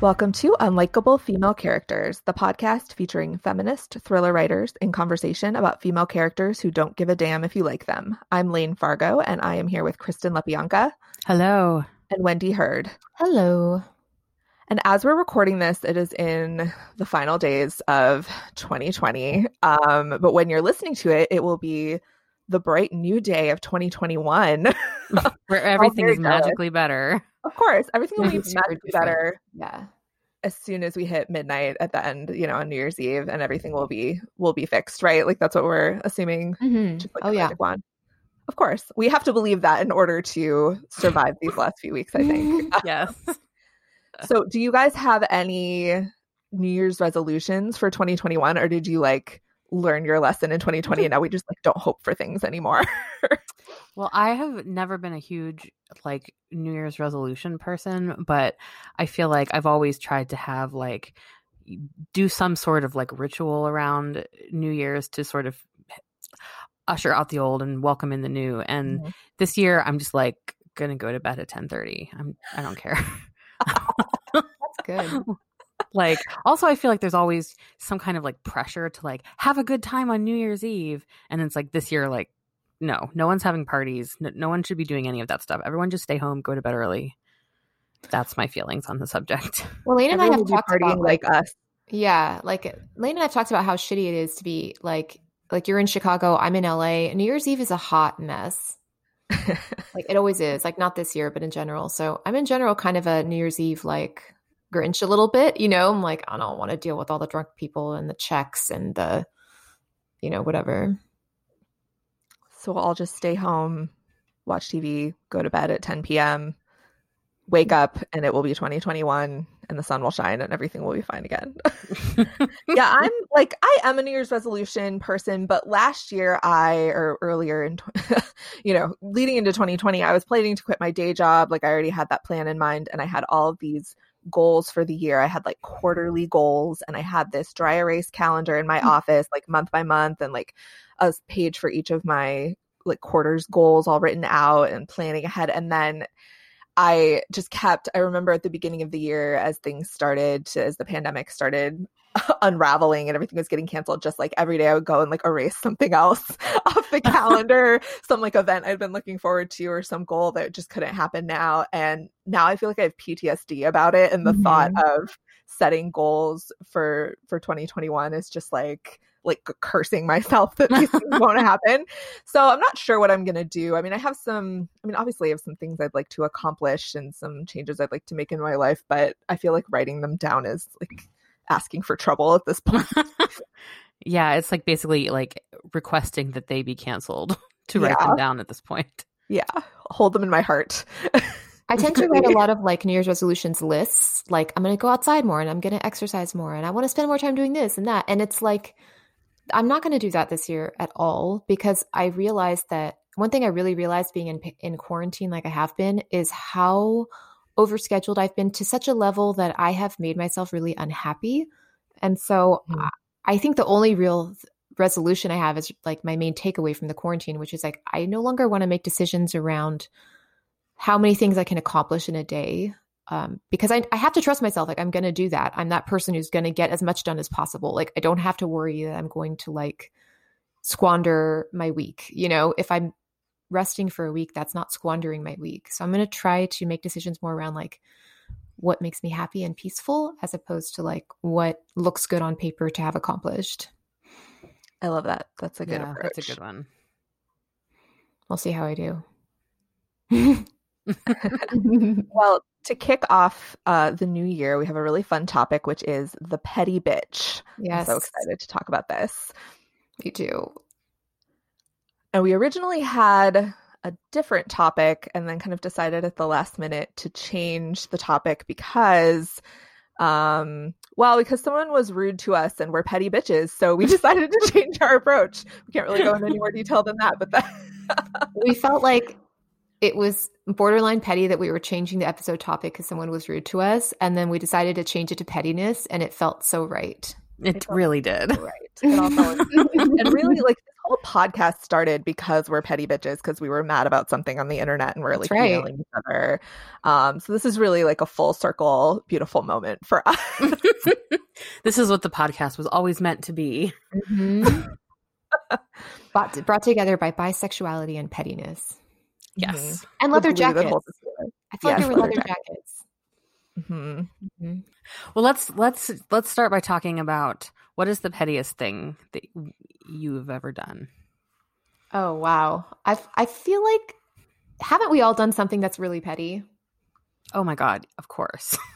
Welcome to Unlikable Female Characters, the podcast featuring feminist thriller writers in conversation about female characters who don't give a damn if you like them. I'm Layne Fargo, and I am here with Kristen Lepionka. Hello. And Wendy Heard. Hello. And as we're recording this, it is in the final days of 2020. Um, but when you're listening to it, it will be the bright new day of 2021. Where everything is magically better. Of course, everything will be magically better. Yeah. As soon as we hit midnight at the end, you know, on New Year's Eve, and everything will be will be fixed, right? Like that's what we're assuming. Mm-hmm. Like oh yeah. One. Of course, we have to believe that in order to survive these last few weeks. I think. yes. so, do you guys have any New Year's resolutions for 2021, or did you like? Learn your lesson in 2020 and now we just like don't hope for things anymore. well, I have never been a huge like New Year's resolution person, but I feel like I've always tried to have like do some sort of like ritual around New Year's to sort of usher out the old and welcome in the new. And mm-hmm. this year I'm just like gonna go to bed at 10:30. I'm I don't care. That's good like also i feel like there's always some kind of like pressure to like have a good time on new year's eve. And it's like this year like no no one's having parties no, no one should be doing any of that stuff. Everyone just stay home go to bed early. That's my feelings on the subject. Well layne and i have talked partying about like, us. yeah like layne and i've talked about how shitty it is to be like like you're in chicago i'm in la new year's eve is a hot mess. Like it always is like not this year but in general. So i'm in general kind of a new year's eve like Grinch a little bit, you know. I'm like, I don't want to deal with all the drunk people and the checks and the, you know, whatever. So I'll just stay home, watch TV, go to bed at 10 p.m., wake up, and it will be 2021 and the sun will shine and everything will be fine again. yeah, I'm like, I am a New Year's resolution person, but last year I, or earlier in, you know, leading into 2020, I was planning to quit my day job. Like I already had that plan in mind and I had all of these goals for the year. I had like quarterly goals and I had this dry erase calendar in my mm-hmm. office, like month by month, and like a page for each of my like quarters goals all written out and planning ahead. And then I just kept, I remember at the beginning of the year as things started, to, as the pandemic started unraveling and everything was getting canceled just like every day i would go and like erase something else off the calendar some like event i'd been looking forward to or some goal that just couldn't happen now and now i feel like i have ptsd about it and the mm-hmm. thought of setting goals for for 2021 is just like like cursing myself that these things won't happen. So I'm not sure what I'm gonna do. I mean, I have some. I mean, obviously, I have some things I'd like to accomplish and some changes I'd like to make in my life, but I feel like writing them down is like asking for trouble at this point. yeah, it's like basically like requesting that they be canceled to write them down at this point. Yeah, hold them in my heart. I tend to write a lot of like New Year's resolutions lists. Like, I'm going to go outside more and I'm going to exercise more and I want to spend more time doing this and that. And it's like, I'm not going to do that this year at all because I realized that one thing I really realized being in in quarantine like I have been is how overscheduled I've been to such a level that I have made myself really unhappy. And so mm. I think the only real resolution I have is like my main takeaway from the quarantine, which is like I no longer want to make decisions around how many things I can accomplish in a day. Um, because I, I have to trust myself. Like I'm going to do that. I'm that person who's going to get as much done as possible. Like I don't have to worry that I'm going to like squander my week. You know, if I'm resting for a week, that's not squandering my week. So I'm going to try to make decisions more around like what makes me happy and peaceful as opposed to like what looks good on paper to have accomplished. I love that. That's a good yeah, approach. That's a good one. We'll see how I do. well, to kick off uh, the new year, we have a really fun topic, which is the petty bitch. Yes. I'm so excited to talk about this. Me too. And we originally had a different topic and then kind of decided at the last minute to change the topic because um well because someone was rude to us and we're petty bitches so we decided to change our approach. We can't really go into any more detail than that but that we felt like it was borderline petty that we were changing the episode topic because someone was rude to us and then we decided to change it to pettiness and it felt so right It really did. right. It all fell into- and really, like this whole podcast started because we're petty bitches because we were mad about something on the internet and we're like That's right. emailing each other. Um, so this is really like a full circle, beautiful moment for us. this is what the podcast was always meant to be. Mhm. brought, brought together by bisexuality and pettiness Yes. and leather The jackets. holds us together. I feel like Yes, there were leather leather jackets. Mhm. Mhm. Well, let's let's let's start by talking about what is the pettiest thing that you've ever done. Oh wow, I I feel like haven't we all done something that's really petty? Oh my god, of course.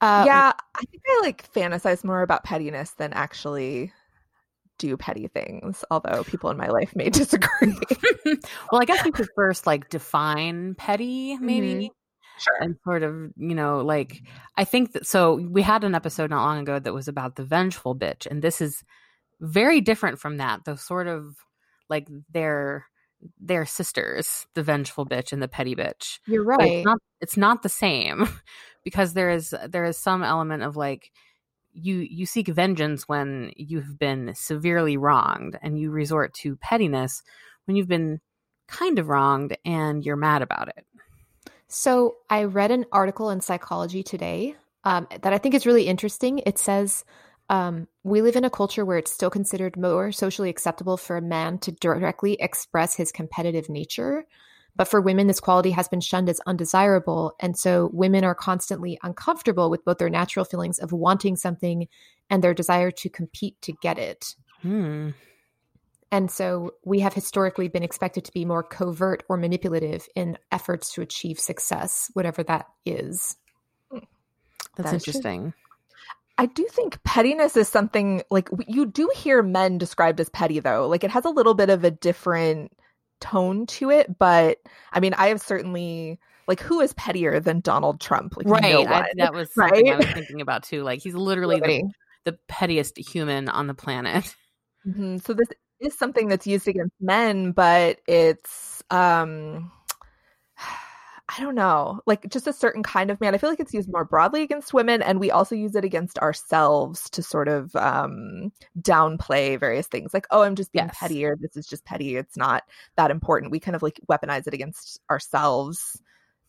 Uh, yeah, I think I like fantasize more about pettiness than actually do petty things. Although people in my life may disagree. well, I guess we could first like define petty, maybe. Mhm. Sure. And sort of, you know, like I think that so we had an episode not long ago that was about the vengeful bitch, and this is very different from that. Though sort of like they're they're sisters, the vengeful bitch and the petty bitch. you're right. it's not it's not the same because there is there is some element of like you you seek vengeance when you've been severely wronged and you resort to pettiness when you've been kind of wronged and you're mad about it. So I read an article in Psychology Today um, that I think is really interesting. It says um, we live in a culture where it's still considered more socially acceptable for a man to directly express his competitive nature. But for women, this quality has been shunned as undesirable. And so women are constantly uncomfortable with both their natural feelings of wanting something and their desire to compete to get it. Hmm. And so we have historically been expected to be more covert or manipulative in efforts to achieve success, whatever that is. That's That is true. interesting. I do think pettiness is something like you do hear men described as petty though. Like it has a little bit of a different tone to it, but I mean, I have certainly like who is pettier than Donald Trump? Like Right. no I, that was something I was thinking about too. Like he's literally the, the pettiest human on the planet. Mhm. So this is something that's used against men, but it's um I don't know, like just a certain kind of man. I feel like it's used more broadly against women, and we also use it against ourselves to sort of um, downplay various things. Like, oh, I'm just being Yes. petty, or this is just petty. It's not that important. We kind of like weaponize it against ourselves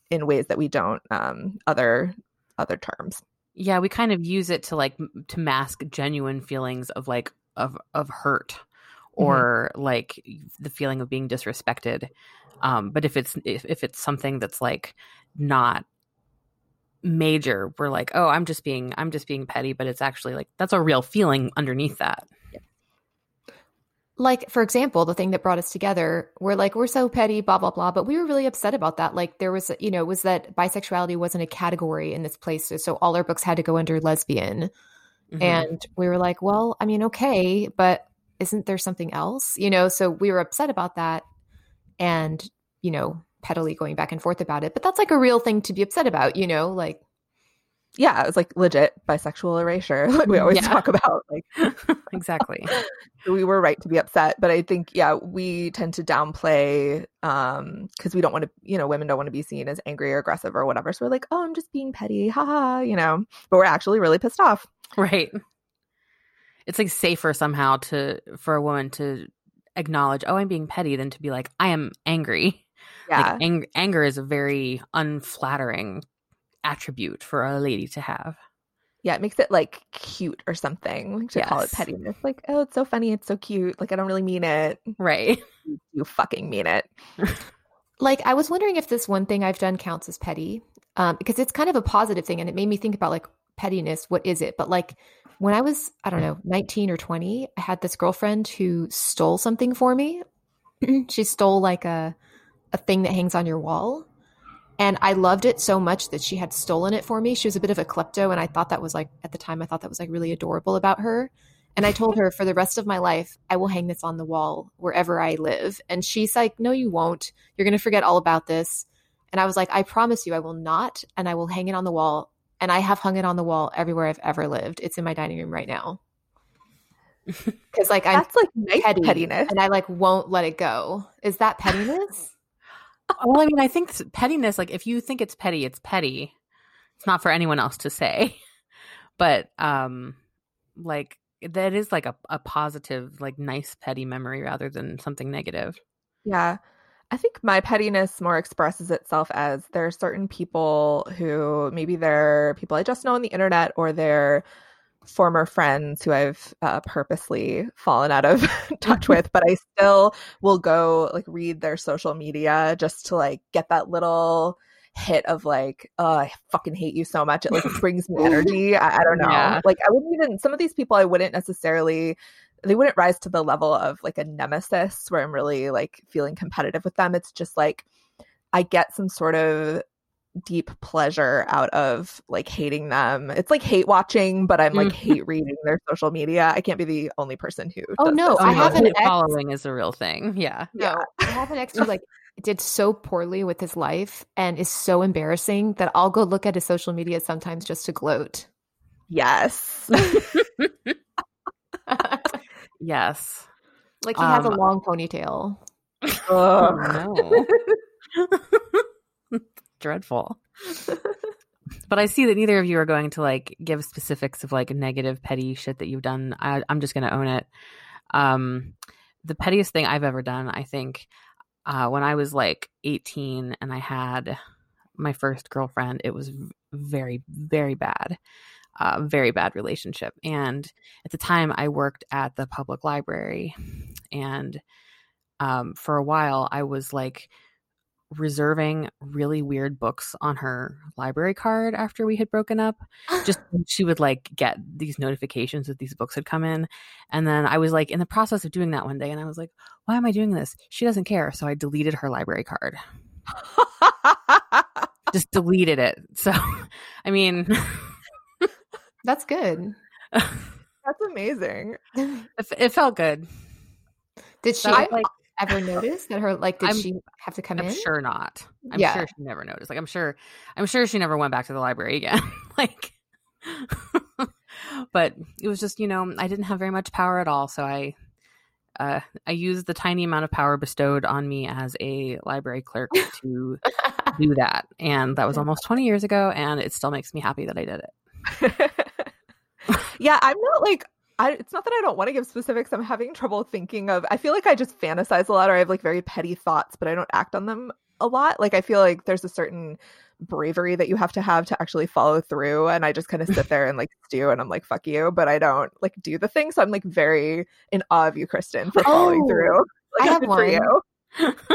in ways that we don't um, other other terms. Yeah, we kind of use it to like to mask genuine feelings of like of of hurt or like the feeling of being disrespected. Um, but if it's if, if it's something that's like not major, we're like, oh, I'm just being I'm just being petty, but it's actually like that's a real feeling underneath that. Like, for example, the thing that brought us together, we're like, we're so petty, blah, blah, blah. But we were really upset about that. Like, there was, you know, was that bisexuality wasn't a category in this place. So all our books had to go under lesbian. Mhm. And we were like, well, I mean, okay, but isn't there something else? You know, so we were upset about that and, you know, pettily going back and forth about it. But that's like a real thing to be upset about, you know, like, Yeah, it's like legit bisexual erasure, like we always Yeah. talk about. Like exactly. we were right to be upset but i think yeah we tend to downplay um because we don't want to you know women don't want to be seen as angry or aggressive or whatever so we're like oh i'm just being petty haha you know but we're actually really pissed off Right. It's like safer somehow to for a woman to acknowledge, oh, I'm being petty, than to be like, I am angry. yeah Like ang- anger is a very unflattering attribute for a lady to have. yeah it makes it like cute or something to call it Yes. pettiness like oh it's so funny it's so cute like i don't really mean it Right. you fucking mean it like I was wondering if this one thing I've done counts as petty, um, because it's kind of a positive thing, and it made me think about like pettiness. What is it? But like when I was, I don't know, nineteen or twenty, I had this girlfriend who stole something for me. Mm-hmm. she stole like a a thing that hangs on your wall, and I loved it so much that she had stolen it for me. She was a bit of a klepto, and I thought that was like at the time I thought that was like really adorable about her. And I told her for the rest of my life, I will hang this on the wall wherever I live. And she's like, No, you won't. You're going to forget all about this. And I was like, I promise you, I will not. And I will hang it on the wall. And I have hung it on the wall everywhere I've ever lived. It's in my dining room right now. Because, like, I'm that's like nice petty, pettiness and I like won't let it go. Is that pettiness? well, I mean, I think pettiness, like if you think it's petty, it's petty. It's not for anyone else to say. But um like that is like a, a positive, like nice petty memory rather than something negative. Yeah. I think my pettiness more expresses itself as there are certain people who maybe they're people I just know on the internet or they're former friends who I've uh, purposely fallen out of touch with, but I still will go like read their social media just to like get that little hit of like, oh, I fucking hate you so much. It like brings me energy. I, I don't know. Yeah. Like I wouldn't even some of these people I wouldn't necessarily they wouldn't rise to the level of like a nemesis where I'm really like feeling competitive with them. It's just like I get some sort of deep pleasure out of like hating them. It's like hate watching, but I'm like Mhm. hate reading their social media. I can't be the only person who. Oh, does no, this. I Oh, have an hate ex- following is a real thing. Yeah. Yeah. No, I have an ex who like did so poorly with his life and is so embarrassing that I'll go look at his social media sometimes just to gloat. Yes. Yes. like he has a Um, long ponytail. Oh, no. Dreadful. But I see that neither of you are going to like give specifics of like negative petty shit that you've done. I, I'm just going to own it. Um, the pettiest thing I've ever done, I think, uh, when I was like 18 and I had my first girlfriend, it was very, very bad. Uh, very bad relationship. And at the time, I worked at the public library. And um, for a while, I was like reserving really weird books on her library card after we had broken up. Just she would like get these notifications that these books had come in. And then I was like in the process of doing that one day and I was like, why am I doing this? She doesn't care. So I deleted her library card. Just deleted it. So I mean That's good. That's amazing. it, it felt good. Did she was, like ever notice that her like did I'm- she have to come in? I'm in? sure not. I'm Yeah. sure she never noticed. Like I'm sure I'm sure she never went back to the library again. like but it was just, you know, I didn't have very much power at all, so I uh I used the tiny amount of power bestowed on me as a library clerk to do that. And that was almost 20 years ago and it still makes me happy that I did it. yeah, I'm not like I, it's not that I don't want to give specifics. I'm having trouble thinking of. I feel like I just fantasize a lot, or I have like very petty thoughts, but I don't act on them a lot. Like I feel like there's a certain bravery that you have to have to actually follow through, and I just kind of sit there and like stew, and I'm like fuck you, but I don't like do the thing. So I'm like very in awe of you, Kristen, for following Oh, through. Like, I have one. you.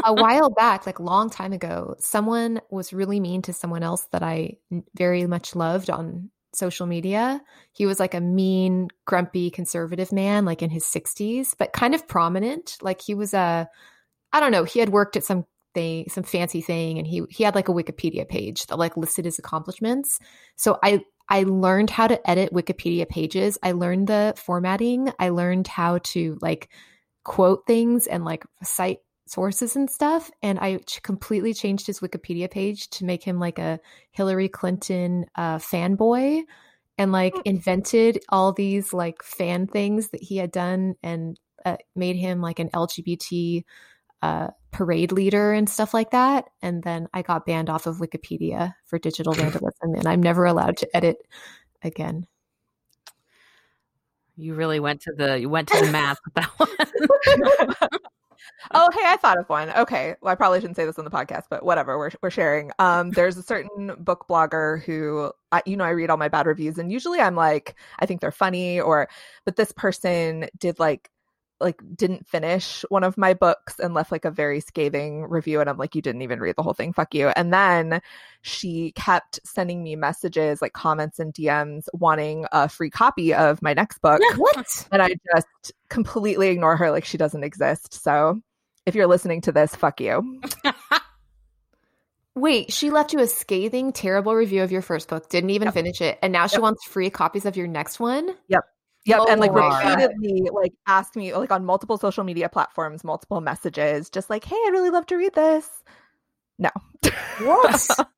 a while back, like long time ago, someone was really mean to someone else that I very much loved on social media. He was like a mean, grumpy, conservative man, like in his 60s, but kind of prominent. Like he was a, I don't know, he had worked at some thing, some fancy thing, and he he had like a Wikipedia page that like listed his accomplishments. So I I learned how to edit Wikipedia pages. I learned the formatting. I learned how to like quote things and like cite sources and stuff. And I ch- completely changed his Wikipedia page to make him like a Hillary Clinton uh, fanboy and like invented all these like fan things that he had done and uh, made him like an LGBT uh, parade leader and stuff like that. And then I got banned off of Wikipedia for digital vandalism and I'm never allowed to edit again. You really went to the you went to the math with that one. oh, hey, I thought of one. Okay, well, I probably shouldn't say this on the podcast, but whatever. We're we're sharing. Um, there's a certain book blogger who, I, you know, I read all my bad reviews, and usually I'm like, I think they're funny, or, but this person did like like didn't finish one of my books and left like a very scathing review and I'm like you didn't even read the whole thing fuck you and then she kept sending me messages like comments and DMs wanting a free copy of my next book What? and I just completely ignore her like she doesn't exist. So if you're listening to this, fuck you. Wait, she left you a scathing, terrible review of your first book, didn't even Yep. finish it, and now she Yep. wants free copies of your next one? Yep, Oh and like oh, my God. repeatedly like ask me like on multiple social media platforms, multiple messages, just like, hey, I'd really love to read this. No. What?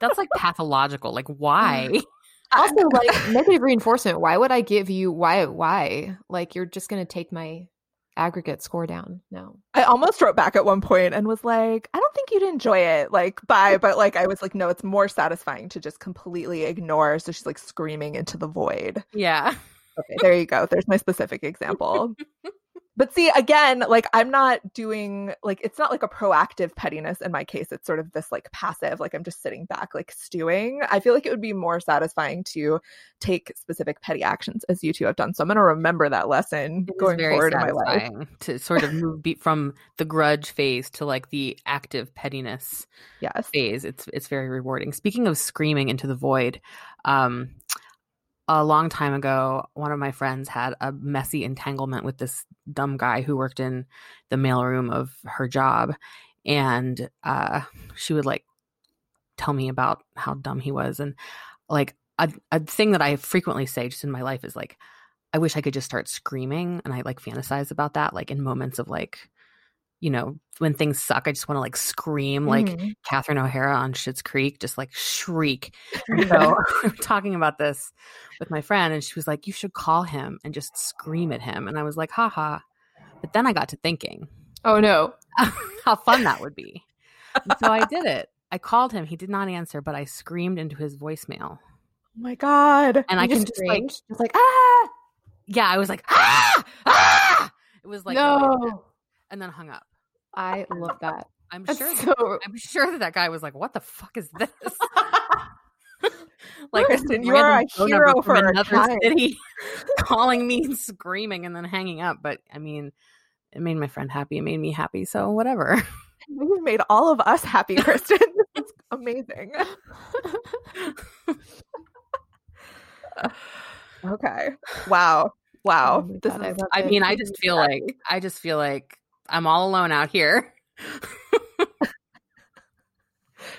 That's like pathological. Like why? Mm. also, like negative reinforcement. Why would I give you why? Why? Like you're just gonna take my aggregate score down No. I almost wrote back at one point and was like, I don't think you'd enjoy it. Like, bye. But like, I was like, no, it's more satisfying to just completely ignore. So she's like screaming into the void. Yeah. Okay, there you go. There's my specific example. but see again like i'm not doing like it's not like a proactive pettiness in my case. It's sort of this like passive like i'm just sitting back like stewing. I feel like it would be more satisfying to take specific petty actions as you two have done. So i'm going to remember that lesson It going forward in my life. to sort of move be- from the grudge phase to like the active pettiness yes. phase. It's it's very rewarding. Speaking of screaming into the void, um, a long time ago, one of my friends had a messy entanglement with this dumb guy who worked in the mailroom of her job, and uh, she would like tell me about how dumb he was, and like a, a thing that I frequently say just in my life is like, I wish I could just start screaming, and I like fantasize about that, like in moments of like. You know, when things suck, I just want to like scream like Mhm. Catherine O'Hara on Schitt's Creek, just like shriek. So I'm talking about this with my friend, and she was like, "You should call him and just scream at him." And I was like, "Haha." But then I got to thinking Oh no. how fun that would be. So I did it. I called him. He did not answer, but I screamed into his voicemail, oh my god and You I can just like, just like ah yeah, I was like, ah, ah. It was like, no. And then hung up. I love that. I'm That's sure. so I'm sure that that guy was like, "What the fuck is this?" like Kristen, you are a hero from for another city, calling me and screaming and then hanging up. But I mean, it made my friend happy. It made me happy. So whatever. you've made all of us happy kristen it's amazing okay wow wow Oh this God, I is love I mean, I just feel like I just feel like I'm all alone out here.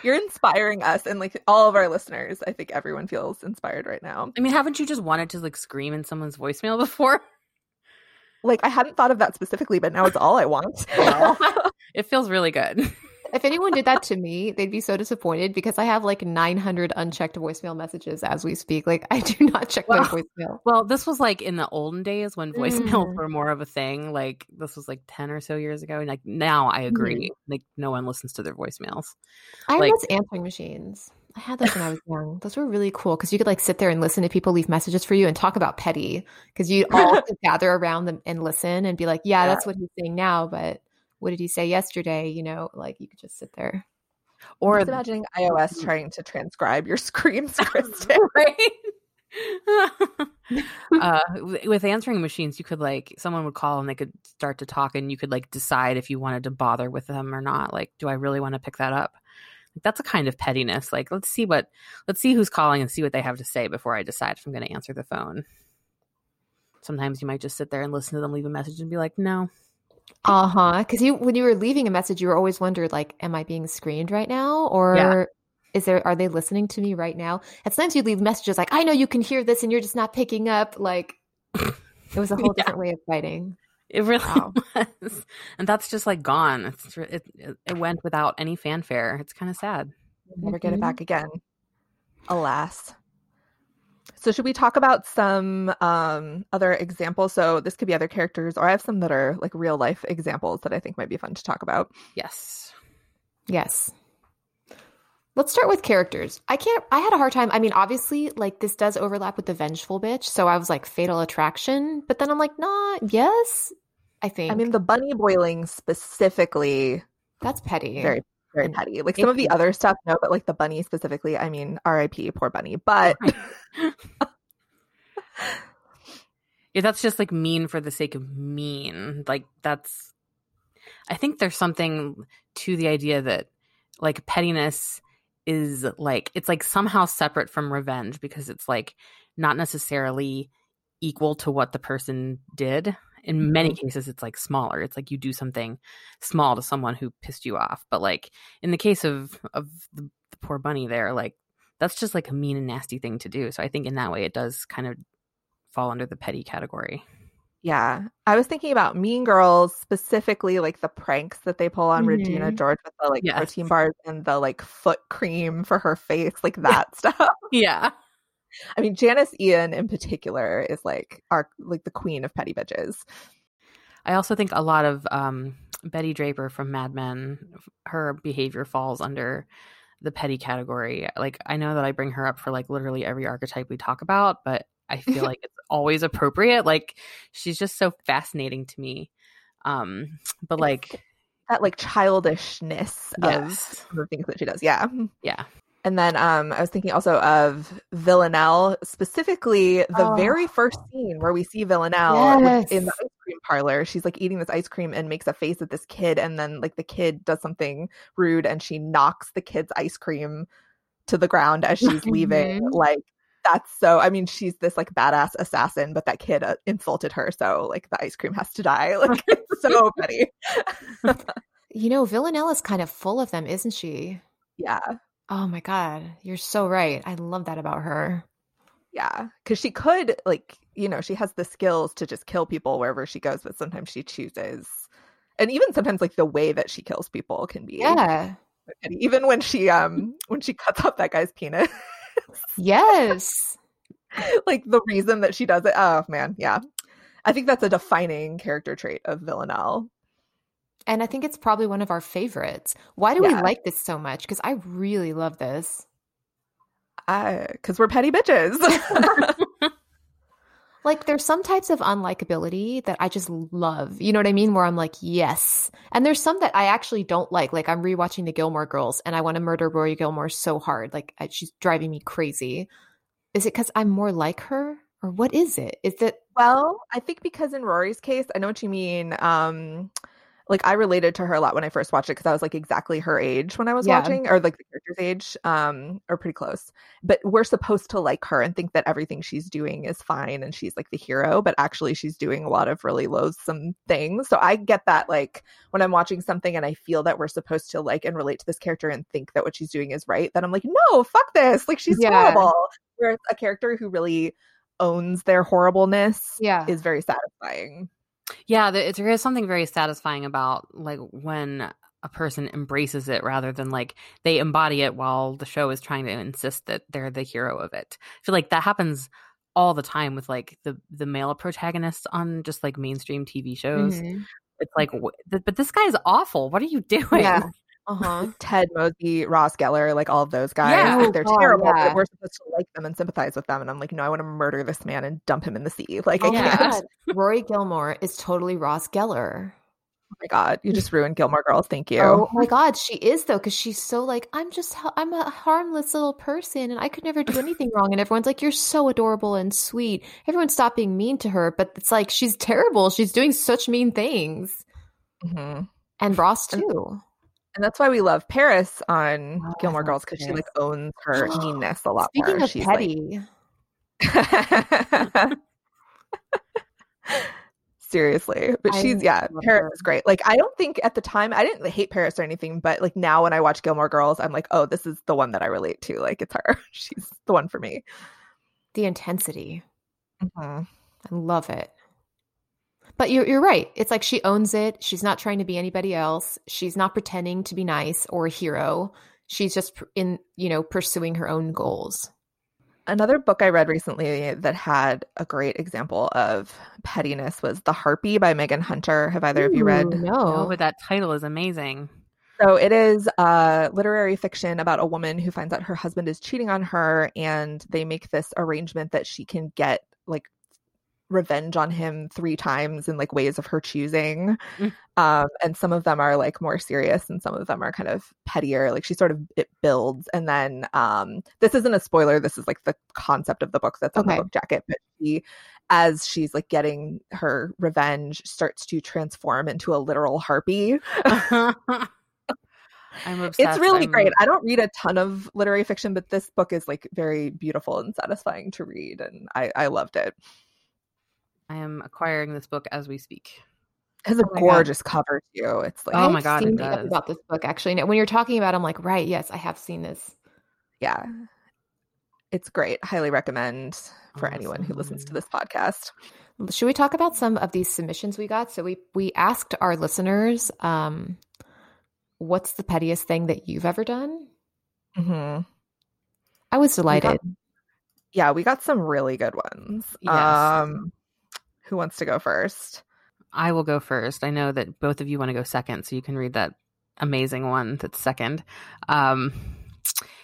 you're inspiring us and like all of our listeners i think everyone feels inspired right now I mean, haven't you just wanted to like scream in someone's voicemail before? like i hadn't thought of that specifically but now it's all i want It feels really good. If anyone did that to me, they'd be so disappointed because I have like 900 unchecked voicemail messages as we speak. Like I do not check my voicemail. Well, this was like in the olden days when voicemails Mm. were more of a thing. Like this was like 10 or so years ago. And like now I agree. Like no one listens to their voicemails. I like- miss answering machines. I had those when I was young. Those were really cool because you could like sit there and listen to people leave messages for you and talk about petty because you all gather around them and listen and be like, yeah, Yeah. that's what he's saying now, but what did he say yesterday? You know, like you could just sit there. Or just imagining ios trying to transcribe your screams kristen right? uh, with answering machines, you could like someone would call and they could start to talk, and you could like decide if you wanted to bother with them or not. Like, do I really want to pick that up? That's a kind of pettiness. Like, let's see what let's see who's calling and see what they have to say before I decide if I'm going to answer the phone. Sometimes you might just sit there and listen to them leave a message and be like, no. Uh huh. Because you, when you were leaving a message, you were always wondered, like, am I being screened right now, or is there are they listening to me right now? At times you leave messages like, I know you can hear this, and you're just not picking up. Like, it was a whole Yeah. different way of fighting. It really Wow. was, and that's just like gone. It's it, it, it went without any fanfare. It's kind of sad. never get it Mhm. back again alas so should we talk about some um other examples so this could be other characters or i have some that are like real life examples that i think might be fun to talk about Yes. Yes. Let's start with characters. I can't, I had a hard time. I mean, obviously, like, this does overlap with the vengeful bitch. So I was like, fatal attraction. But then I'm like, nah, yes, I think. i mean the bunny boiling specifically that's petty. very very petty like some of the other stuff no but like the bunny specifically i mean rip poor bunny but Yeah, that's just like mean for the sake of mean. Like that's I think there's something to the idea that like pettiness is like it's like somehow separate from revenge because it's like not necessarily equal to what the person did. In many cases it's like smaller. It's like you do something small to someone who pissed you off. But like in the case of of the, the poor bunny there, like that's just like a mean and nasty thing to do. So I think in that way it does kind of fall under the petty category. yeah i was thinking about mean girls specifically like the pranks that they pull on regina Mhm. george with the like Yes. protein bars and the like foot cream for her face like that stuff Yeah. I mean, Janis Ian in particular is like our like the queen of petty bitches. I also think a lot of um, Betty Draper from Mad Men, her behavior falls under the petty category. Like I know that I bring her up for like literally every archetype we talk about, but I feel like it's always appropriate. Like she's just so fascinating to me. Um, but like that like childishness Yes. of the things that she does. Yeah. yeah. And then um, I was thinking also of Villanelle, specifically the Oh. very first scene where we see Villanelle with- in the ice cream parlor. She's like eating this ice cream and makes a face at this kid, and then like the kid does something rude and she knocks the kid's ice cream to the ground as she's leaving. Mhm. Like that's so. I mean, she's this like badass assassin, but that kid uh, insulted her, so like the ice cream has to die. Like it's so funny. You know, Villanelle's kind of full of them, isn't she? Yeah. Oh my god, you're so right. I love that about her. Yeah, because she could, like, you know, she has the skills to just kill people wherever she goes, but sometimes she chooses, and even sometimes, like, the way that she kills people can be, Yeah. even when she, um, when she cuts off that guy's penis, Yes. like the reason that she does it. Oh man, yeah, I think that's a defining character trait of Villanelle. And I think it's probably one of our favorites. Why do Yeah. we like this so much? Because I really love this. Because we're petty bitches. Like, there's some types of unlikability that I just love. You know what I mean? Where I'm like, yes. And there's some that I actually don't like. Like, I'm rewatching The Gilmore Girls and I want to murder Rory Gilmore so hard. Like, I, she's driving me crazy. Is it because I'm more like her? Or what is it? Is it Well, I think because in Rory's case, I know what you mean. Um, like I related to her a lot when I first watched it because I was like exactly her age when I was Yeah. watching, or like the character's age, um, or pretty close. But we're supposed to like her and think that everything she's doing is fine and she's like the hero, but actually she's doing a lot of really loathsome things. So I get that like when I'm watching something and I feel that we're supposed to like and relate to this character and think that what she's doing is right, then I'm like, no, fuck this. Like she's Yeah. horrible. Whereas a character who really owns their horribleness Yeah. is very satisfying. Yeah, there, there is something very satisfying about like when a person embraces it rather than like they embody it while the show is trying to insist that they're the hero of it. I feel like that happens all the time with like the the male protagonists on just like mainstream TV shows. Mhm. It's like, but this guy's awful. What are you doing? Yeah. Uh-huh. Ted Mosby, Ross Geller, like all of those guys, Yeah. like, they're Oh, terrible. yeah. But we're supposed to like them and sympathize with them. And I'm like, no, I want to murder this man and dump him in the sea. Like, I Oh Yeah. can't. god. Rory Gilmore is totally Ross Geller. Oh my god, you just ruined Gilmore Girls. Thank you. Oh my god, she is though, because she's so like, I'm just, I'm a harmless little person, and I could never do anything wrong. And everyone's like, you're so adorable and sweet. Everyone stop being mean to her, but it's like she's terrible. She's doing such mean things, Mhm. and Ross too. And that's why we love Paris on Oh, Gilmore Girls because she like owns her meanness a lot Speaking more. of She's petty, like seriously but I she's yeah paris her. is great like i don't think at the time i didn't hate paris or anything but like now when i watch gilmore girls i'm like oh this is the one that i relate to like it's her she's the one for me the intensity, Mhm. I love it. But you're you're right. It's like she owns it. She's not trying to be anybody else. She's not pretending to be nice or a hero. She's just in you know pursuing her own goals. another book i read recently that had a great example of pettiness was the harpy by megan hunter have either of you read Ooh, Oh, No. but that title is amazing. So it is uh, literary fiction about a woman who finds out her husband is cheating on her, and they make this arrangement that she can get like revenge on him three times in like ways of her choosing. Mm. Um, and some of them are like more serious, and some of them are kind of pettier. Like she sort of it builds, and then um, this isn't a spoiler. This is like the concept of the book that's on Okay. the book jacket, but she. As she's like getting her revenge, starts to transform into a literal harpy. I'm obsessed. It's really I'm- great. I don't read a ton of literary fiction, but this book is like very beautiful and satisfying to read, and I, I loved it. I am acquiring this book as we speak. It has a Oh my God. gorgeous cover too. It's like, Oh my God, seen about this book actually. When you're talking about, it, I'm like, right? Yes, I have seen this. yeah, it's great. Highly recommend for anyone who listens to this podcast. Should we talk about some of these submissions we got? So we we asked our listeners, um, what's the pettiest thing that you've ever done? hmm I was delighted. Yeah, we got some really good ones. Yes. Um, who wants to go first? I will go first. I know that both of you want to go second, so you can read that amazing one that's second. Um,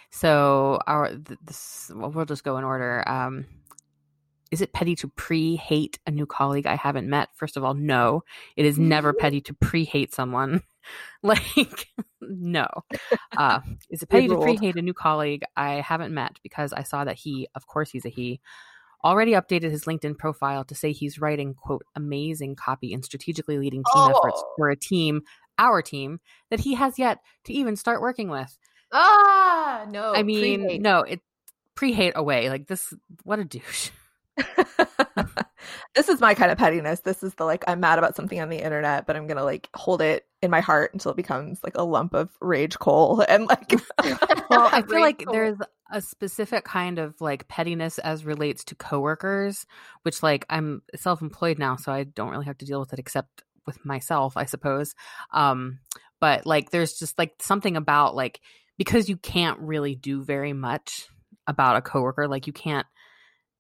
so our this well, we'll just go in order. Um, is it petty to pre-hate a new colleague I haven't met? First of all, no. It is never Mm-hmm. petty to pre-hate someone. like no. Uh, is it petty to pre-hate a new colleague I haven't met because I saw that he, of course he's a he, already updated his LinkedIn profile to say he's writing quote amazing copy and strategically leading team efforts Oh. for a team, our team, that he has yet to even start working with. Ah, no. I mean, pre-hate. no, it pre-hate away. Like this what a douche. this is my kind of pettiness. This is the like I'm mad about something on the internet, but I'm gonna like hold it in my heart until it becomes like a lump of rage coal and like Well, I feel like Rachel. there's a specific kind of like pettiness as relates to coworkers, which like I'm self-employed now, so I don't really have to deal with it except with myself, I suppose. Um, but like there's just like something about like because you can't really do very much about a coworker, like you can't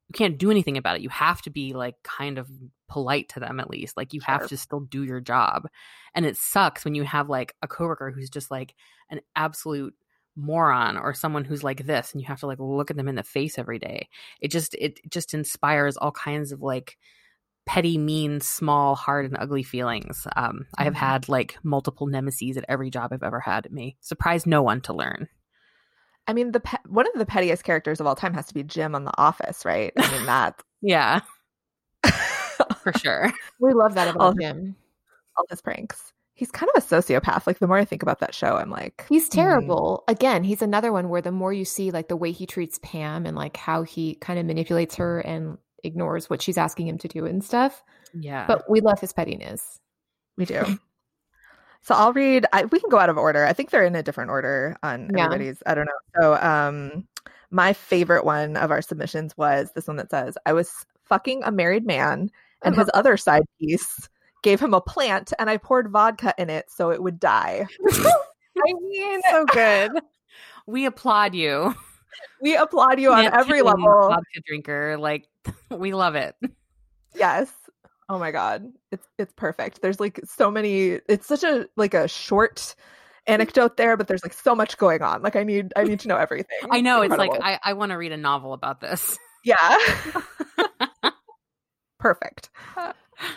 you can't do anything about it. You have to be like kind of polite to them at least. Like you have to still do your job. And it sucks when you have like a coworker who's just like an absolute moron or someone who's like this and you have to like look at them in the face every day. It just it just inspires all kinds of like petty, mean, small, hard and ugly feelings. Um I have Mhm. had like multiple nemesis at every job I've ever had. It may surprise no one to learn. I mean the pe- one of the pettiest characters of all time has to be Jim on The Office, right? I mean that Yeah, for sure. We love that about Oh. him. all his pranks. He's kind of a sociopath. Like the more I think about that show, I'm like, He's hmm. terrible. Again, he's another one where the more you see like the way he treats Pam and like how he kind of manipulates her and ignores what she's asking him to do and stuff. Yeah. But we love his pettiness. we do. So I'll read. I, we can go out of order. I think they're in a different order on Yeah. everybody's. I don't know. So, um, my favorite one of our submissions was this one that says, "I was fucking a married man, and his uh-huh. other side piece gave him a plant, and I poured vodka in it so it would die." I mean, so good. We applaud you. we applaud you on every level. Vodka drinker, like we love it. Yes. Oh my god. It's it's perfect. There's like so many it's such a like a short anecdote there, but there's like so much going on. Like I need I need to know everything. I know it's like. I, I want to read a novel about this. Yeah. Perfect.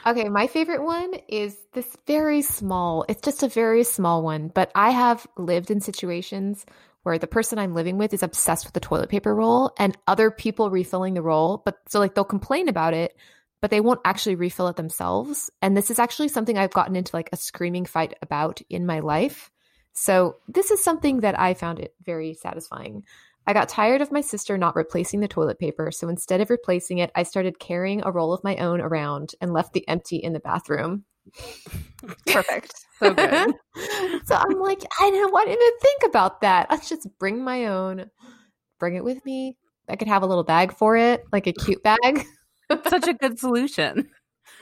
Okay, my favorite one is this very small. It's just a very small one, but I have lived in situations where the person I'm living with is obsessed with the toilet paper roll and other people refilling the roll, but so like they'll complain about it, but they won't actually refill it themselves. And this is actually something I've gotten into like a screaming fight about in my life. So this is something that I found it very satisfying. I got tired of my sister not replacing the toilet paper, so instead of replacing it, I started carrying a roll of my own around and left the empty in the bathroom. Perfect. So good. so I'm like, I didn't want to even think about that. Let's just bring my own, bring it with me. I could have a little bag for it, like a cute bag. Such a good solution.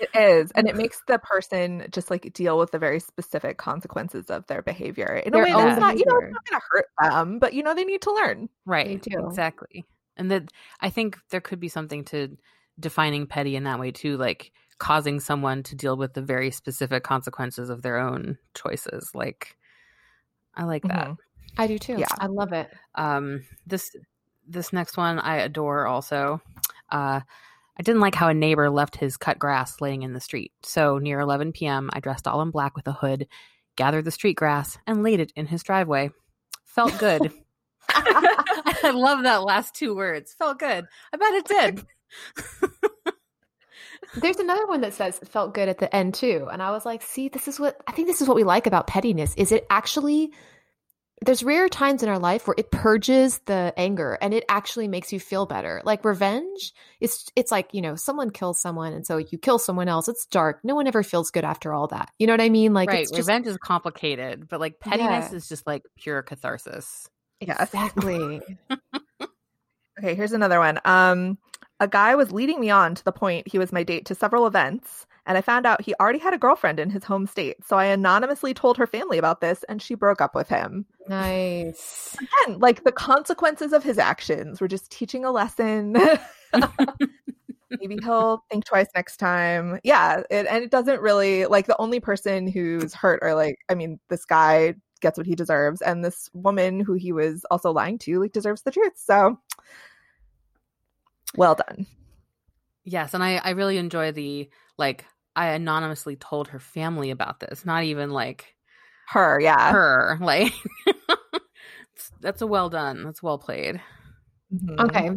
It is. And it makes the person just like deal with the very specific consequences of their behavior in a way own that's not, you know, it's not gonna hurt them, but you know, they need to learn. Right. do. Exactly. And that I think there could be something to defining petty in that way too, like causing someone to deal with the very specific consequences of their own choices. Like I like that. Mhm. I do too. Yeah. I love it. Um, this this next one I adore also. Uh, I didn't like how a neighbor left his cut grass laying in the street. So near 11 p.m., I dressed all in black with a hood, gathered the street grass, and laid it in his driveway. Felt good. I love that last two words. Felt good. I bet it did. There's another one that says felt good at the end too. And I was like, see, this is what I think this is what we like about pettiness is it actually there's rare times in our life where it purges the anger and it actually makes you feel better. Like revenge, it's it's like, you know, someone kills someone and so you kill someone else. It's dark. No one ever feels good after all that. You know what I mean? Like right. it's just Revenge is complicated, but like pettiness Yeah. is just like pure catharsis. Yes. exactly. Okay, here's another one. Um, a guy was leading me on to the point he was my date to several events, and I found out he already had a girlfriend in his home state. So I anonymously told her family about this, and she broke up with him. nice. Again, like the consequences of his actions were just teaching a lesson. maybe he'll think twice next time. Yeah, it, and it doesn't really like the only person who's hurt or like I mean this guy gets what he deserves and this woman who he was also lying to like deserves the truth. So well done. Yes, and I I really enjoy the like I anonymously told her family about this, not even like her, yeah. Her, like that's a well done. That's well played. Mm-hmm. Okay.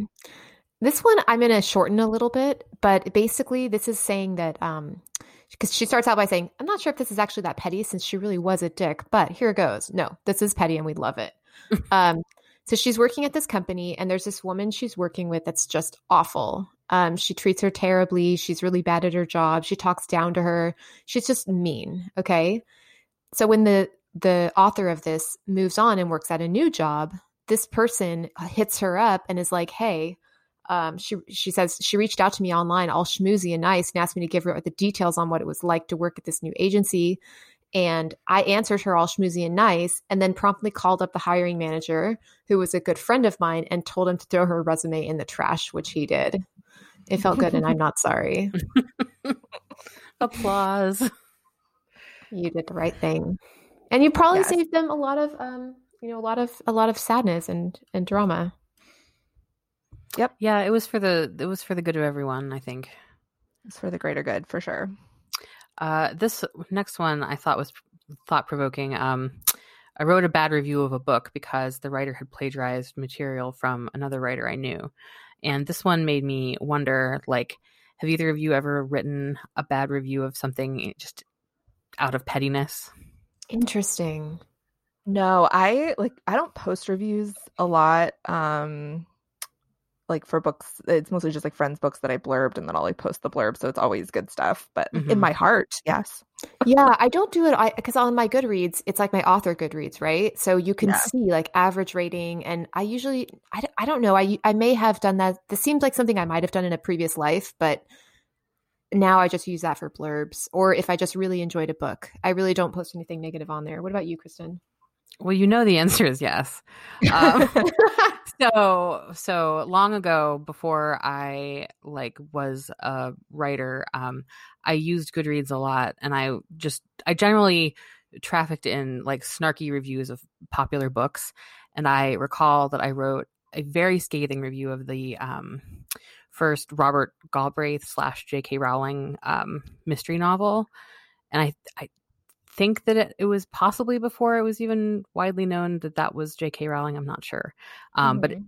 This one I'm going to shorten a little bit, but basically this is saying that um because she starts out by saying, "I'm not sure if this is actually that petty since she really was a dick, but here goes. No, this is petty and we love it." um so she's working at this company and there's this woman she's working with that's just awful. Um she treats her terribly, she's really bad at her job, she talks down to her. She's just mean, okay? So when the the author of this moves on and works at a new job, this person hits her up and is like, "Hey, um, she she says she reached out to me online, all schmoozy and nice, and asked me to give her the details on what it was like to work at this new agency. And I answered her all schmoozy and nice, and then promptly called up the hiring manager, who was a good friend of mine, and told him to throw her resume in the trash, which he did. It felt good, and I'm not sorry. Applause. You did the right thing, and you probably yes. saved them a lot of, um, you know, a lot of a lot of sadness and and drama. Yep. Yeah, it was for the it was for the good of everyone, I think. It's for the greater good, for sure. Uh, this next one I thought was thought provoking. Um, I wrote a bad review of a book because the writer had plagiarized material from another writer I knew, and this one made me wonder. Like, have either of you ever written a bad review of something just out of pettiness? Interesting. No, I like I don't post reviews a lot. Um like for books it's mostly just like friends books that i blurbed and then i'll like post the blurb so it's always good stuff but mm-hmm. in my heart yes yeah i don't do it i because on my goodreads it's like my author goodreads right so you can yeah. see like average rating and i usually I, I don't know i i may have done that this seems like something i might have done in a previous life but now i just use that for blurbs or if i just really enjoyed a book i really don't post anything negative on there what about you kristen well, you know the answer is yes. Um, so so long ago, before I like was a writer, um, I used Goodreads a lot, and I just I generally trafficked in like snarky reviews of popular books, and I recall that I wrote a very scathing review of the um, first Robert Galbraith slash J.K. Rowling um, mystery novel, and I I think that it, it, was possibly before it was even widely known that that was J.K. Rowling. I'm not sure, um, mm-hmm. but it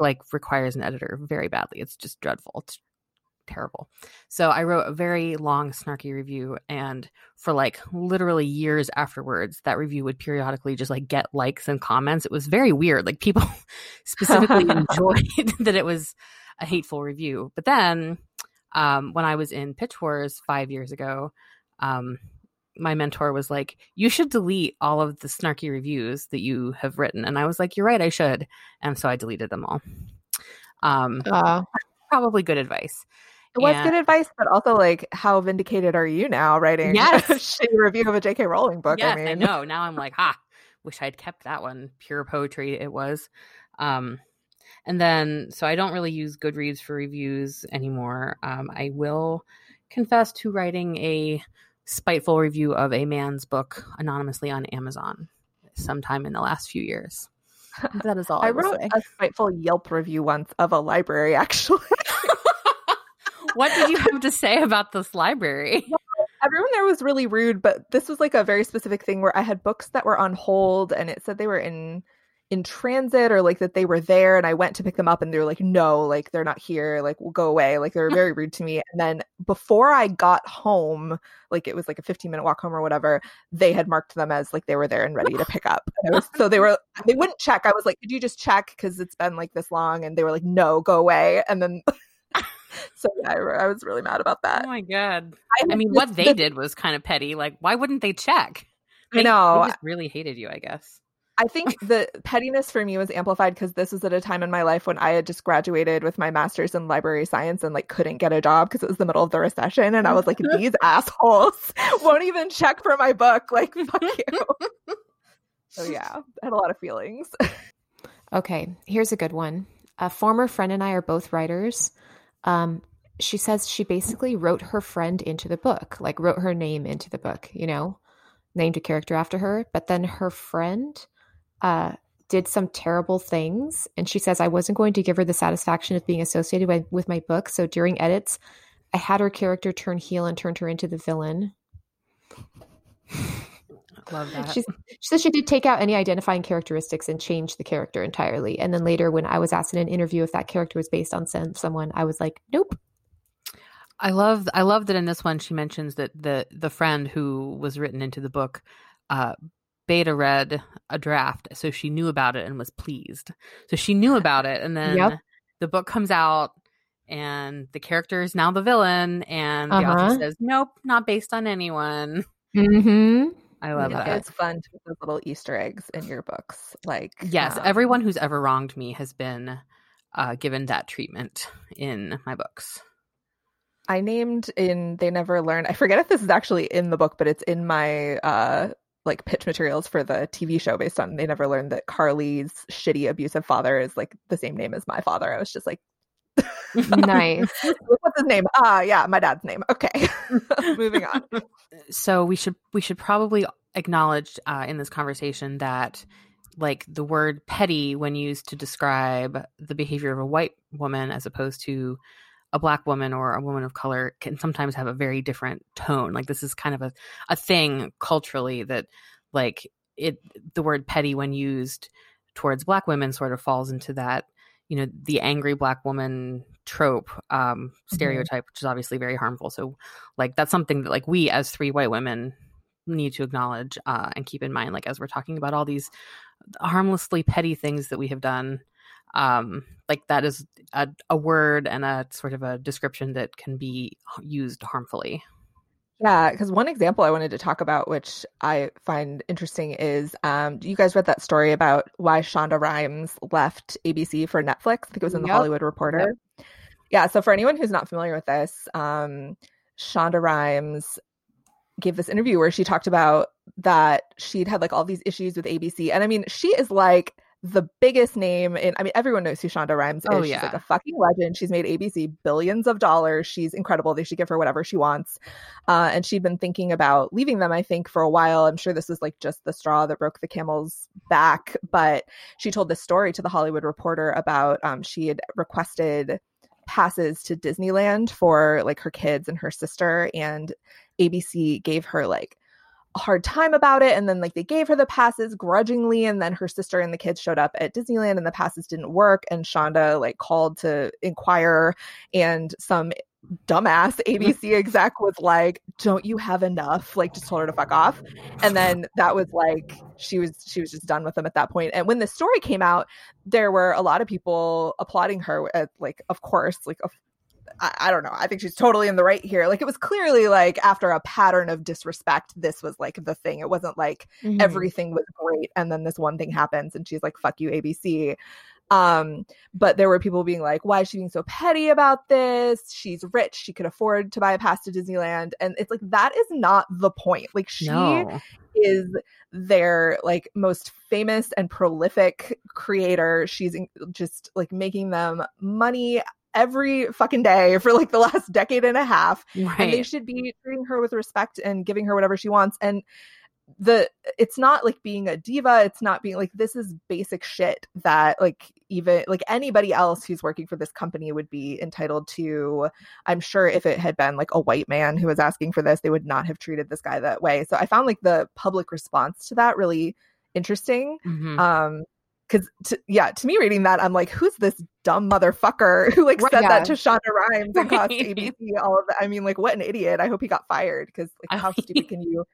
like requires an editor very badly. It's just dreadful. It's terrible. So I wrote a very long, snarky review, and for like literally years afterwards, that review would periodically just like get likes and comments. It was very weird. Like people specifically enjoyed that it was a hateful review. But then um, when I was in Pitch Wars five years ago, um, my mentor was like, "You should delete all of the snarky reviews that you have written," and I was like, "You're right, I should," and so I deleted them all. Um, uh, probably good advice. It was and, good advice, but also like, how vindicated are you now writing yes. a shitty review of a J.K. Rowling book? Yes, I mean, I know. Now I'm like, ha, wish I'd kept that one. Pure poetry it was. Um, and then, so I don't really use Goodreads for reviews anymore. Um, I will confess to writing a spiteful review of a man's book anonymously on Amazon sometime in the last few years. That is all I, I wrote say. a spiteful Yelp review once of a library, actually. what did you have to say about this library? everyone there was really rude, but this was like a very specific thing where I had books that were on hold and it said they were in in transit or like that they were there and I went to pick them up and they were like, no, like they're not here. Like we'll go away. Like they were very rude to me. And then before I got home, like it was like a 15 minute walk home or whatever, they had marked them as like they were there and ready to pick up. Was, so they were, they wouldn't check. I was like, could you just check? Cause it's been like this long. And they were like, no, go away. And then so yeah, I, I, was really mad about that. Oh my god! I, I mean, what they the, did was kind of petty. Like, why wouldn't they check? They, I know. They just really hated you, I guess. I think the pettiness for me was amplified because this was at a time in my life when I had just graduated with my master's in library science and like couldn't get a job because it was the middle of the recession. And I was like, these assholes won't even check for my book. Like, fuck you. so yeah, I had a lot of feelings. okay, here's a good one. A former friend and I are both writers. Um, she says she basically wrote her friend into the book, like wrote her name into the book, you know, named a character after her. But then her friend uh, did some terrible things. And she says, I wasn't going to give her the satisfaction of being associated with, with my book. So during edits, I had her character turn heel and turned her into the villain. Love that. She's, she says she did take out any identifying characteristics and change the character entirely. And then later, when I was asked in an interview if that character was based on some, someone, I was like, nope. I love I love that in this one she mentions that the the friend who was written into the book uh, beta read a draft, so she knew about it and was pleased. So she knew about it, and then Yep. the book comes out, and the character is now the villain, and the Uh-huh. author says, "Nope, not based on anyone." Mm-hmm. I love Yeah, that. It's fun to put those little Easter eggs in your books. Like Yes, um, everyone who's ever wronged me has been uh, given that treatment in my books. I named in They Never Learn. I forget if this is actually in the book, but it's in my uh like pitch materials for the TV show based on They Never Learned that Carly's shitty abusive father is like the same name as my father. I was just like Nice. What's his name? Ah, yeah, my dad's name. Okay. Moving on. so we should we should probably acknowledge uh, in this conversation that like the word petty when used to describe the behavior of a white woman as opposed to a black woman or a woman of color can sometimes have a very different tone. Like this is kind of a, a thing culturally that like it the word petty when used towards black women sort of falls into that you know the angry black woman trope um stereotype which is obviously very harmful. So like that's something that like we as three white women need to acknowledge uh, and keep in mind like as we're talking about all these harmlessly petty things that we have done um like that is a, a word and a sort of a description that can be used harmfully Yeah, because one example I wanted to talk about, which I find interesting, is um, you guys read that story about why Shonda Rhimes left ABC for Netflix? I think it was in the Yep. Hollywood Reporter. Yeah, so for anyone who's not familiar with this, um, Shonda Rhimes gave this interview where she talked about that she'd had like all these issues with ABC. And I mean, she is like the biggest name in I mean, everyone knows who Shonda Rhimes is. Oh, She's yeah. like a fucking legend. She's made ABC billions of dollars. She's incredible. They should give her whatever she wants. Uh, and she'd been thinking about leaving them, I think, for a while. I'm sure this was like just the straw that broke the camel's back. But she told this story to the Hollywood Reporter about um, she had requested passes to Disneyland for like her kids and her sister, and ABC gave her like hard time about it. And then like they gave her the passes grudgingly, and then her sister and the kids showed up at Disneyland and the passes didn't work. And Shonda like called to inquire, and some dumbass ABC exec was like, "Don't you have enough?" Like just told her to fuck off. And then that was like she was she was just done with them at that point. And when the story came out, there were a lot of people applauding her. At, like, of course, like of I, I don't know. I think she's totally in the right here. Like it was clearly like after a pattern of disrespect, this was like the thing. It wasn't like Mm-hmm. everything was great and then this one thing happens and she's like fuck you abc um but there were people being like why is she being so petty about this she's rich she could afford to buy a pass to disneyland and it's like that is not the point like she no is their like most famous and prolific creator she's in- just like making them money every fucking day for like the last decade and a half. Right and they should be treating her with respect and giving her whatever she wants. And the it's not like being a diva. It's not being like this is basic shit that like even like anybody else who's working for this company would be entitled to. I'm sure if it had been like a white man who was asking for this they would not have treated this guy that way. So i found like the public response to that really interesting. Mhm. um because yeah to me reading that i'm like who's this dumb motherfucker who like Right, said yeah. that to shonda rhimes and cost abc all of that i mean like what an idiot i hope he got fired because like how stupid can you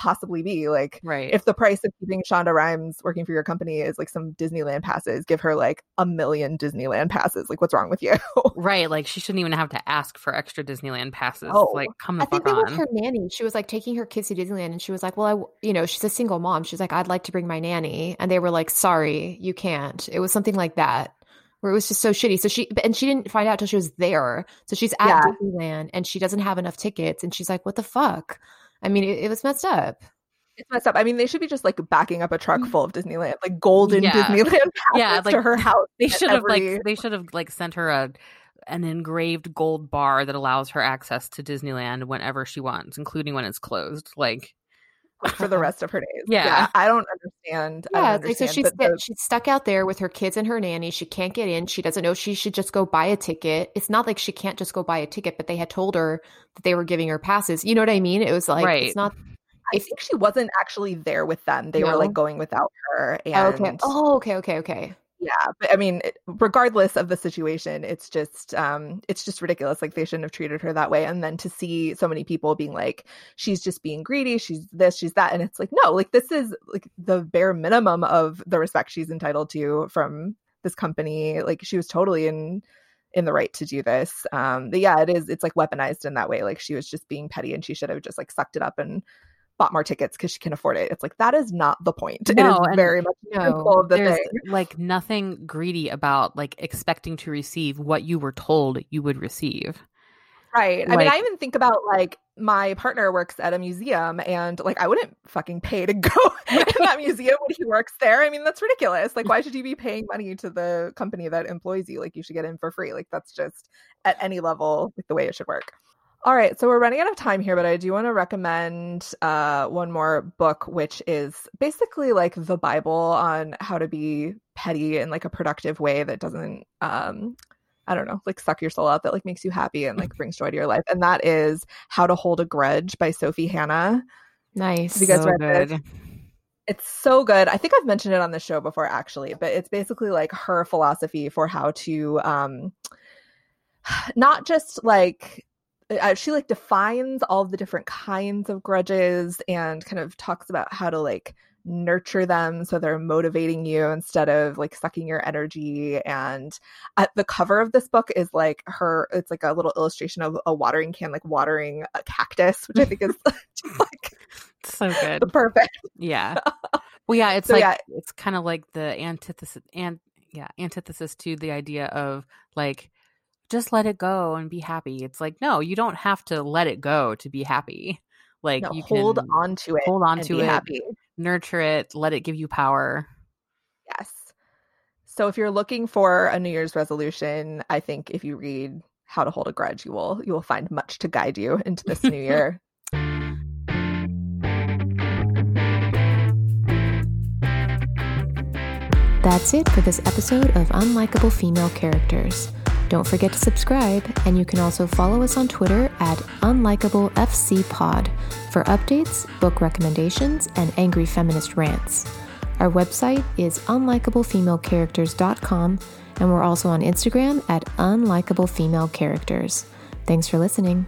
possibly be like right if the price of keeping shonda rhimes working for your company is like some disneyland passes give her like a million disneyland passes like what's wrong with you right like she shouldn't even have to ask for extra disneyland passes Oh, like come the I think fuck they were on her nanny. She was like taking her kids to Disneyland, and she was like, "Well, I, you know, she's a single mom. She's like, I'd like to bring my nanny," and they were like, "Sorry, you can't." It was something like that, where it was just so shitty. So she, and she didn't find out till she was there. So she's at Yeah. Disneyland, and she doesn't have enough tickets, and she's like, "What the fuck?" I mean, it, it was messed up. it's messed up i mean they should be just like backing up a truck mm. full of disneyland like golden Yeah. disneyland passes Yeah, to her house they should have every- like they should have like sent her a an engraved gold bar that allows her access to Disneyland whenever she wants, including when it's closed. Like for the rest of her days. Yeah. I don't understand. Yeah, don't like so she's she's stuck out there with her kids and her nanny. She can't get in. She doesn't know she should just go buy a ticket. It's not like she can't just go buy a ticket, but they had told her that they were giving her passes. You know what I mean? It was like Right. it's not I think she wasn't actually there with them. They were like going without her. And okay. Oh, okay, okay, okay. Yeah, but I mean, regardless of the situation, it's just um it's just ridiculous. Like they shouldn't have treated her that way. And then to see so many people being like, she's just being greedy, she's this, she's that, and it's like, no, like this is like the bare minimum of the respect she's entitled to from this company. Like she was totally in in the right to do this. Um but yeah, it is it's like weaponized in that way. Like she was just being petty and she should have just like sucked it up and bought more tickets because she can afford it. It's like that is not the point. it No, is and very much no, the there's thing. like nothing greedy about like expecting to receive what you were told you would receive. Right. I mean, I even think about like my partner works at a museum and like I wouldn't fucking pay to go in that museum when he works there. I mean, that's ridiculous. Like, why should you be paying money to the company that employs you? Like, you should get in for free. Like, that's just at any level like the way it should work. All right, so we're running out of time here, but I do want to recommend uh, one more book, which is basically like the Bible on how to be petty in like a productive way that doesn't um, I don't know, like suck your soul out that like makes you happy and like brings joy to your life. And that is How to Hold a Grudge by Sophie Hannah. Nice. Have you guys So read good. It's so good. I think I've mentioned it on the show before actually, but it's basically like her philosophy for how to um not just like uh, she like defines all the different kinds of grudges and kind of talks about how to like nurture them so they're motivating you instead of like sucking your energy and at the cover of this book is like her it's like a little illustration of a watering can like watering a cactus which i think is just like so good. the perfect Yeah. Well, yeah, it's So, like yeah. it's kind of like the antithesis and yeah, antithesis to the idea of like just let it go and be happy. It's like no, you don't have to let it go to be happy. Like no, you hold can on to it hold on to it, happy nurture it, let it give you power. Yes. So if you're looking for a New Year's resolution, I think if you read How to Hold a Grudge, you will you will find much to guide you into this new year. That's it for this episode of Unlikable Female Characters. Don't forget to subscribe, and you can also follow us on Twitter at UnlikableFCPod for updates, book recommendations, and angry feminist rants. Our website is unlikablefemalecharacters.com, and we're also on Instagram at unlikablefemalecharacters. Thanks for listening.